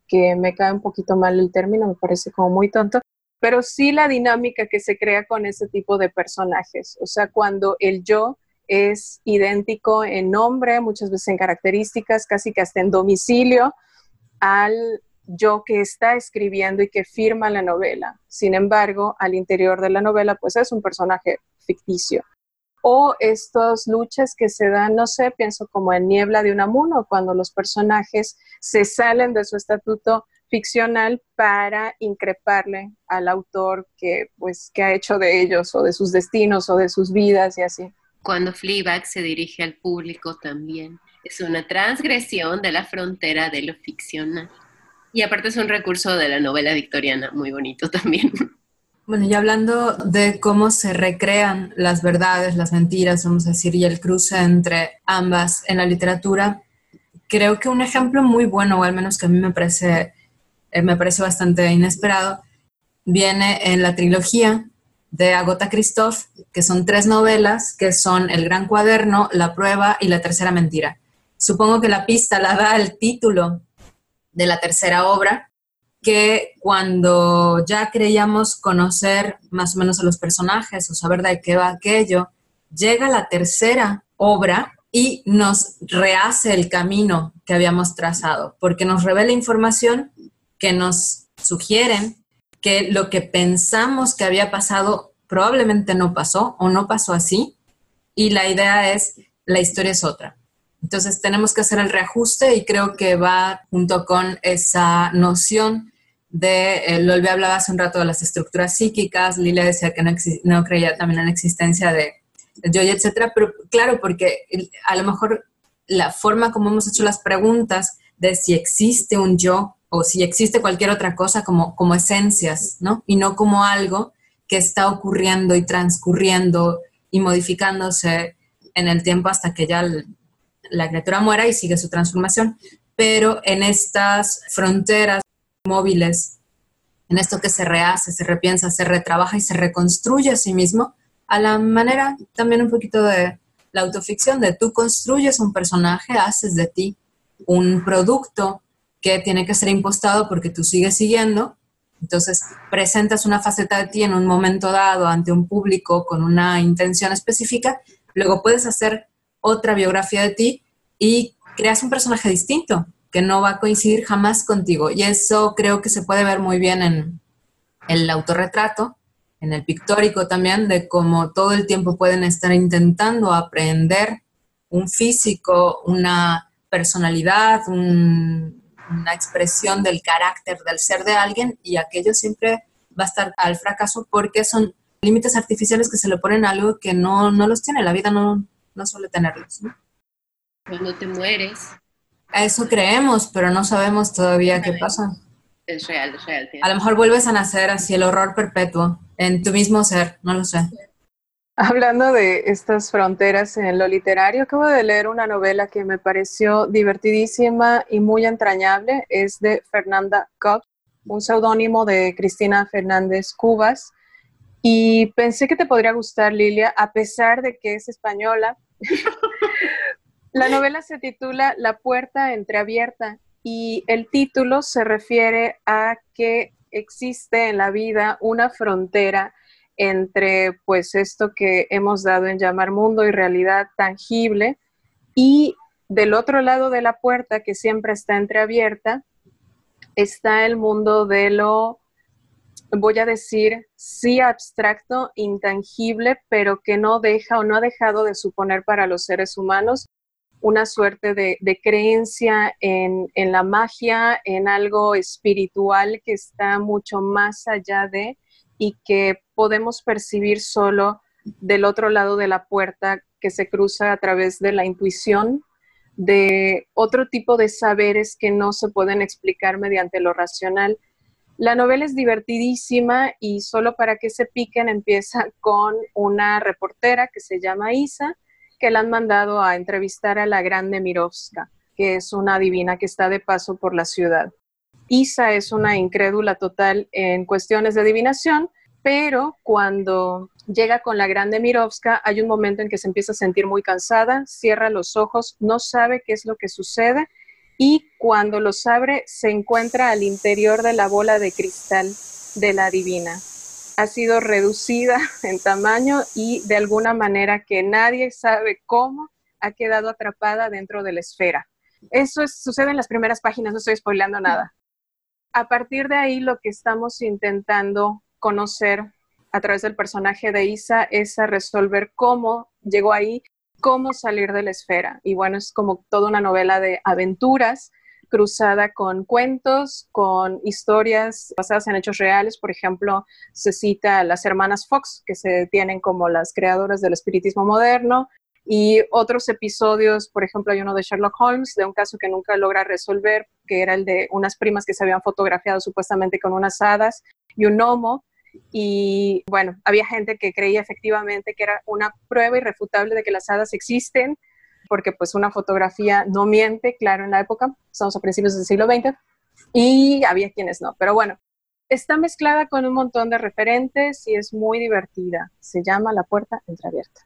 que me cae un poquito mal el término, me parece como muy tonto, pero sí la dinámica que se crea con ese tipo de personajes. O sea, cuando el yo es idéntico en nombre, muchas veces en características, casi que hasta en domicilio, al yo que está escribiendo y que firma la novela. Sin embargo, al interior de la novela, pues es un personaje ficticio. O estas luchas que se dan, no sé, pienso como en Niebla de Unamuno, cuando los personajes se salen de su estatuto ficcional para increparle al autor que, pues, que ha hecho de ellos o de sus destinos o de sus vidas y así cuando Fleabag se dirige al público también. Es una transgresión de la frontera de lo ficcional. Y aparte es un recurso de la novela victoriana muy bonito también. Bueno, y hablando de cómo se recrean las verdades, las mentiras, vamos a decir, y el cruce entre ambas en la literatura, creo que un ejemplo muy bueno, o al menos que a mí me parece, eh, me parece bastante inesperado, viene en la trilogía de Agota Christoph, que son tres novelas, que son El Gran Cuaderno, La Prueba y La Tercera Mentira. Supongo que la pista la da el título de la tercera obra, que cuando ya creíamos conocer más o menos a los personajes o saber de qué va aquello, llega la tercera obra y nos rehace el camino que habíamos trazado, porque nos revela información que nos sugieren que lo que pensamos que había pasado probablemente no pasó o no pasó así y la idea es, la historia es otra. Entonces tenemos que hacer el reajuste y creo que va junto con esa noción de, eh, lo hablaba hace un rato de las estructuras psíquicas, Lilia decía que no, no creía también en la existencia de, yo, etcétera, pero claro, porque a lo mejor la forma como hemos hecho las preguntas de si existe un yo o si existe cualquier otra cosa como, como esencias, ¿no? Y no como algo que está ocurriendo y transcurriendo y modificándose en el tiempo hasta que ya la criatura muera y sigue su transformación. Pero en estas fronteras móviles, en esto que se rehace, se repiensa, se retrabaja y se reconstruye a sí mismo, a la manera también un poquito de la autoficción, de tú construyes un personaje, haces de ti un producto que tiene que ser impostado porque tú sigues siguiendo. Entonces, presentas una faceta de ti en un momento dado ante un público con una intención específica, luego puedes hacer otra biografía de ti y creas un personaje distinto que no va a coincidir jamás contigo. Y eso creo que se puede ver muy bien en el autorretrato, en el pictórico también, de cómo todo el tiempo pueden estar intentando aprender un físico, una personalidad, un, una expresión del carácter del ser de alguien y aquello siempre va a estar al fracaso porque son límites artificiales que se le ponen a algo que no, no los tiene, la vida no, no suele tenerlos. Cuando te mueres. A eso creemos, pero no sabemos todavía qué pasa. Es real, es real. A lo mejor vuelves a nacer así el horror perpetuo en tu mismo ser, no lo sé. Hablando de estas fronteras en lo literario, acabo de leer una novela que me pareció divertidísima y muy entrañable. Es de Fernanda Kopp, un seudónimo de Cristina Fernández Cubas. Y pensé que te podría gustar, Lilia, a pesar de que es española. La novela se titula La puerta entreabierta y el título se refiere a que existe en la vida una frontera entre pues esto que hemos dado en llamar mundo y realidad tangible y del otro lado de la puerta que siempre está entreabierta está el mundo de lo voy a decir, sí abstracto, intangible, pero que no deja o no ha dejado de suponer para los seres humanos una suerte de, creencia en, en, la magia, en algo espiritual que está mucho más allá de y que podemos percibir solo del otro lado de la puerta que se cruza a través de la intuición, de otro tipo de saberes que no se pueden explicar mediante lo racional. La novela es divertidísima y solo para que se piquen empieza con una reportera que se llama Isa, que la han mandado a entrevistar a la grande Mirovska, que es una divina que está de paso por la ciudad. Isa es una incrédula total en cuestiones de adivinación, pero cuando llega con la grande Mirovska, hay un momento en que se empieza a sentir muy cansada, cierra los ojos, no sabe qué es lo que sucede y cuando los abre se encuentra al interior de la bola de cristal de la divina. Ha sido reducida en tamaño y de alguna manera que nadie sabe cómo ha quedado atrapada dentro de la esfera. Eso sucede en las primeras páginas, no estoy spoileando nada. A partir de ahí lo que estamos intentando conocer a través del personaje de Isa es a resolver cómo llegó ahí, cómo salir de la esfera. Y bueno, es como toda una novela de aventuras cruzada con cuentos, con historias basadas en hechos reales. Por ejemplo, se cita a las hermanas Fox, que se tienen como las creadoras del espiritismo moderno, y otros episodios, por ejemplo, hay uno de Sherlock Holmes, de un caso que nunca logra resolver, que era el de unas primas que se habían fotografiado supuestamente con unas hadas y un gnomo, y bueno, había gente que creía efectivamente que era una prueba irrefutable de que las hadas existen, porque pues una fotografía no miente, claro, en la época, estamos a principios del siglo XX, y había quienes no, pero bueno, está mezclada con un montón de referentes y es muy divertida. Se llama La Puerta Entreabierta.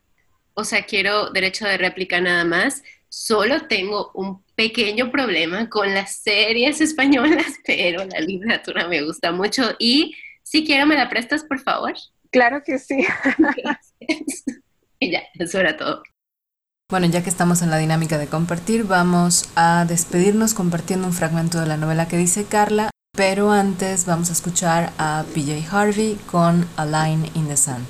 O sea, quiero derecho de réplica nada más. Solo tengo un pequeño problema con las series españolas, pero la literatura me gusta mucho y si quiero, ¿me la prestas, por favor? Claro que sí. y ya, eso era todo. Bueno, ya que estamos en la dinámica de compartir, vamos a despedirnos compartiendo un fragmento de la novela que dice Carla, pero antes vamos a escuchar a PJ Harvey con A Line in the Sun.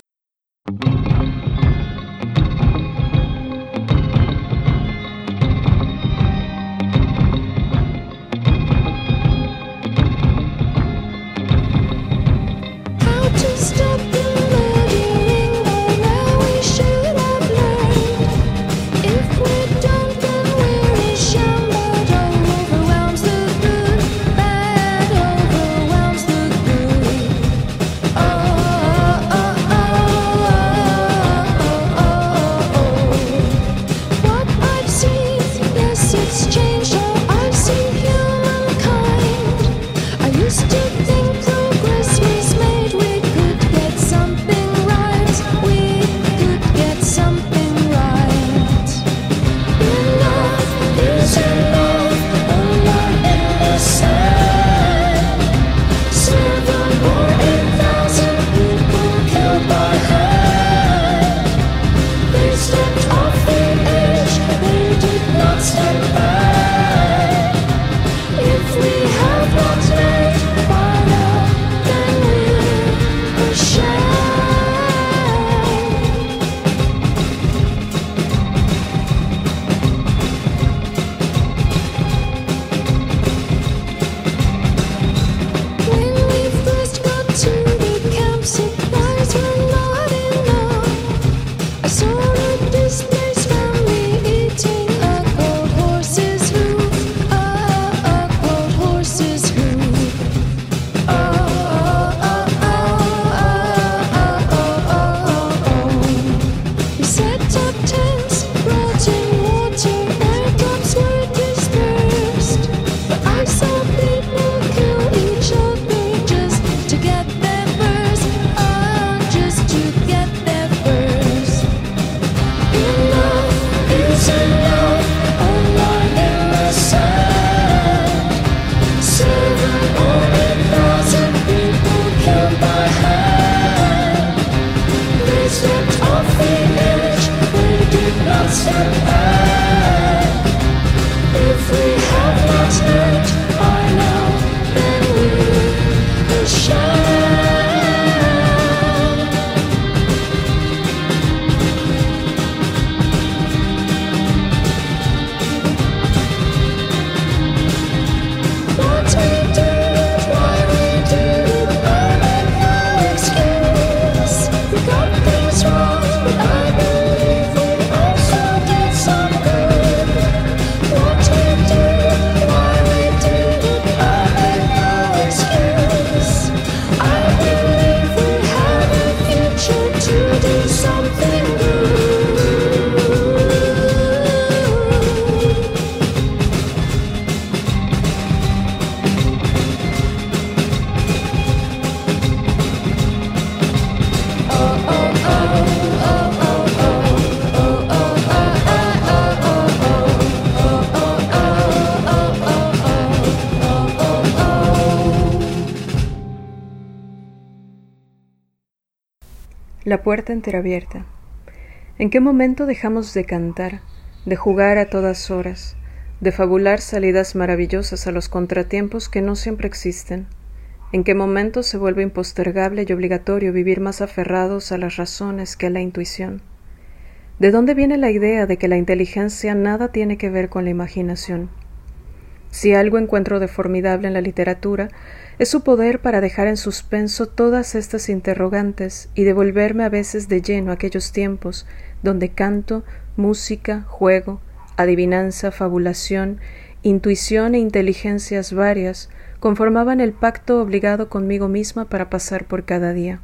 La puerta entreabierta. ¿En qué momento dejamos de cantar, de jugar a todas horas, de fabular salidas maravillosas a los contratiempos que no siempre existen? ¿En qué momento se vuelve impostergable y obligatorio vivir más aferrados a las razones que a la intuición? ¿De dónde viene la idea de que la inteligencia nada tiene que ver con la imaginación? Si algo encuentro de formidable en la literatura, es su poder para dejar en suspenso todas estas interrogantes y devolverme a veces de lleno aquellos tiempos donde canto, música, juego, adivinanza, fabulación, intuición e inteligencias varias conformaban el pacto obligado conmigo misma para pasar por cada día.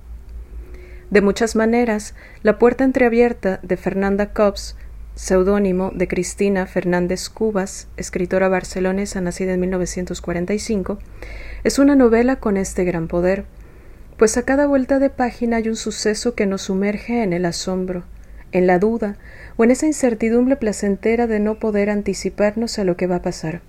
De muchas maneras, La puerta entreabierta de Fernanda Cobbs, seudónimo de Cristina Fernández Cubas, escritora barcelonesa nacida en 1945, es una novela con este gran poder, pues a cada vuelta de página hay un suceso que nos sumerge en el asombro, en la duda o en esa incertidumbre placentera de no poder anticiparnos a lo que va a pasar.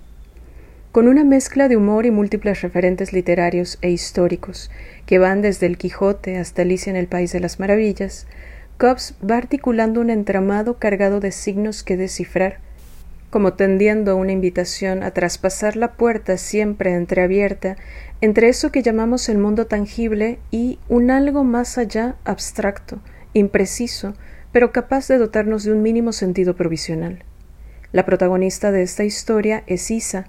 Con una mezcla de humor y múltiples referentes literarios e históricos, que van desde el Quijote hasta Alicia en el País de las Maravillas, Cobbs va articulando un entramado cargado de signos que descifrar, como tendiendo una invitación a traspasar la puerta siempre entreabierta entre eso que llamamos el mundo tangible y un algo más allá abstracto, impreciso, pero capaz de dotarnos de un mínimo sentido provisional. La protagonista de esta historia es Isa,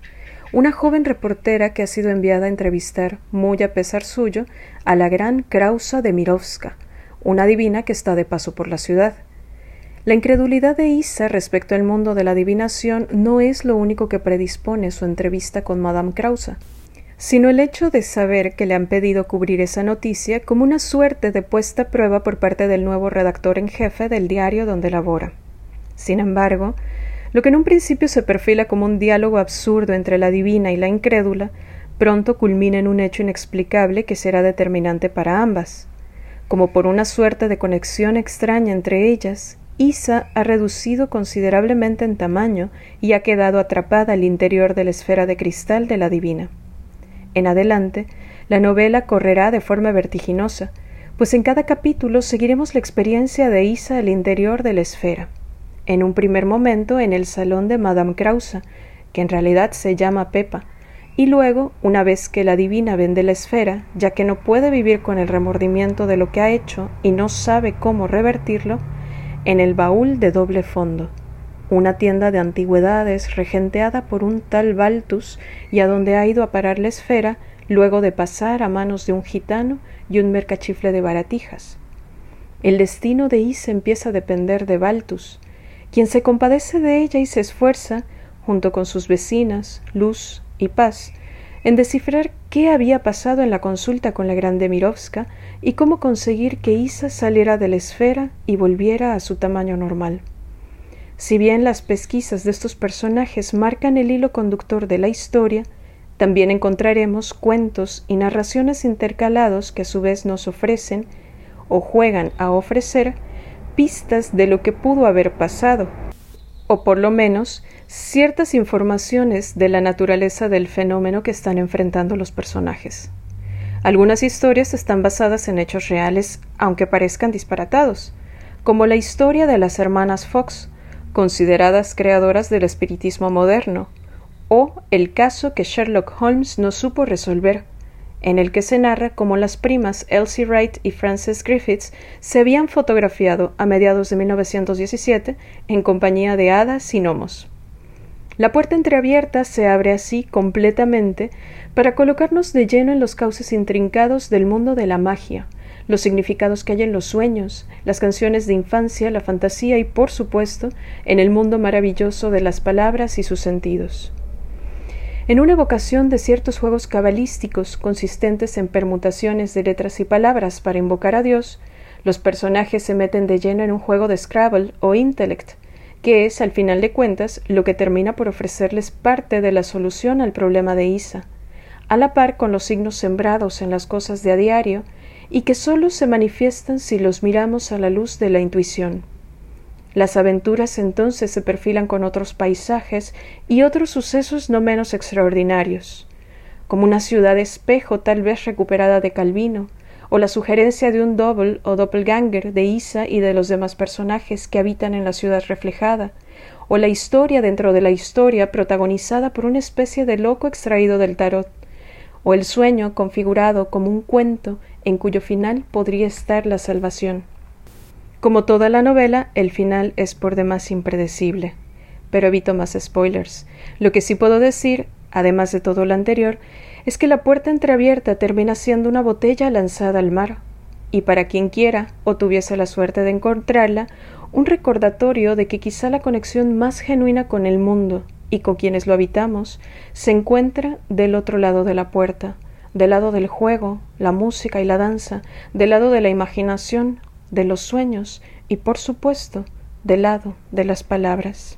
una joven reportera que ha sido enviada a entrevistar, muy a pesar suyo, a la gran Krausa de Mirovska, una divina que está de paso por la ciudad. La incredulidad de Isa respecto al mundo de la adivinación no es lo único que predispone su entrevista con Madame Krausa sino el hecho de saber que le han pedido cubrir esa noticia como una suerte de puesta a prueba por parte del nuevo redactor en jefe del diario donde labora. Sin embargo, lo que en un principio se perfila como un diálogo absurdo entre la divina y la incrédula, pronto culmina en un hecho inexplicable que será determinante para ambas. Como por una suerte de conexión extraña entre ellas, Isa ha reducido considerablemente en tamaño y ha quedado atrapada al interior de la esfera de cristal de la divina. En adelante, la novela correrá de forma vertiginosa, pues en cada capítulo seguiremos la experiencia de Isa al interior de la esfera. En un primer momento en el salón de Madame Krause, que en realidad se llama Pepa, y luego, una vez que la divina vende la esfera, ya que no puede vivir con el remordimiento de lo que ha hecho y no sabe cómo revertirlo, en el baúl de doble fondo, una tienda de antigüedades regenteada por un tal Baltus y a donde ha ido a parar la esfera luego de pasar a manos de un gitano y un mercachifle de baratijas. El destino de Isa empieza a depender de Baltus, quien se compadece de ella y se esfuerza, junto con sus vecinas, Luz y Paz, en descifrar qué había pasado en la consulta con la grande Mirovska y cómo conseguir que Isa saliera de la esfera y volviera a su tamaño normal. Si bien las pesquisas de estos personajes marcan el hilo conductor de la historia, también encontraremos cuentos y narraciones intercalados que a su vez nos ofrecen o juegan a ofrecer pistas de lo que pudo haber pasado, o por lo menos ciertas informaciones de la naturaleza del fenómeno que están enfrentando los personajes. Algunas historias están basadas en hechos reales, aunque parezcan disparatados, como la historia de las hermanas Fox, consideradas creadoras del espiritismo moderno, o el caso que Sherlock Holmes no supo resolver, en el que se narra cómo las primas Elsie Wright y Frances Griffiths se habían fotografiado a mediados de 1917 en compañía de hadas y gnomos. La puerta entreabierta se abre así completamente para colocarnos de lleno en los cauces intrincados del mundo de la magia, los significados que hay en los sueños, las canciones de infancia, la fantasía y, por supuesto, en el mundo maravilloso de las palabras y sus sentidos. En una evocación de ciertos juegos cabalísticos consistentes en permutaciones de letras y palabras para invocar a Dios, los personajes se meten de lleno en un juego de Scrabble o Intellect, que es, al final de cuentas, lo que termina por ofrecerles parte de la solución al problema de Isa, a la par con los signos sembrados en las cosas de a diario y que sólo se manifiestan si los miramos a la luz de la intuición. Las aventuras entonces se perfilan con otros paisajes y otros sucesos no menos extraordinarios, como una ciudad espejo tal vez recuperada de Calvino, o la sugerencia de un double o doppelganger de Isa y de los demás personajes que habitan en la ciudad reflejada, o la historia dentro de la historia protagonizada por una especie de loco extraído del tarot, o el sueño configurado como un cuento en cuyo final podría estar la salvación. Como toda la novela, el final es por demás impredecible, pero evito más spoilers. Lo que sí puedo decir, además de todo lo anterior, es que la puerta entreabierta termina siendo una botella lanzada al mar, y para quien quiera o tuviese la suerte de encontrarla, un recordatorio de que quizá la conexión más genuina con el mundo y con quienes lo habitamos se encuentra del otro lado de la puerta, del lado del juego, la música y la danza, del lado de la imaginación, de los sueños y, por supuesto, del lado de las palabras.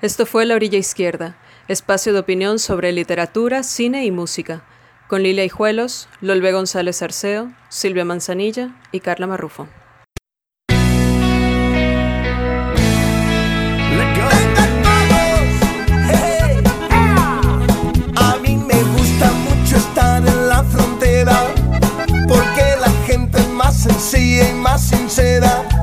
Esto fue La Orilla Izquierda, espacio de opinión sobre literatura, cine y música, con Lilia Hijuelos, Lolbe González Arceo, Silvia Manzanilla y Carla Marrufo. A mí me gusta mucho estar en la frontera porque la gente es más sencilla y más sincera.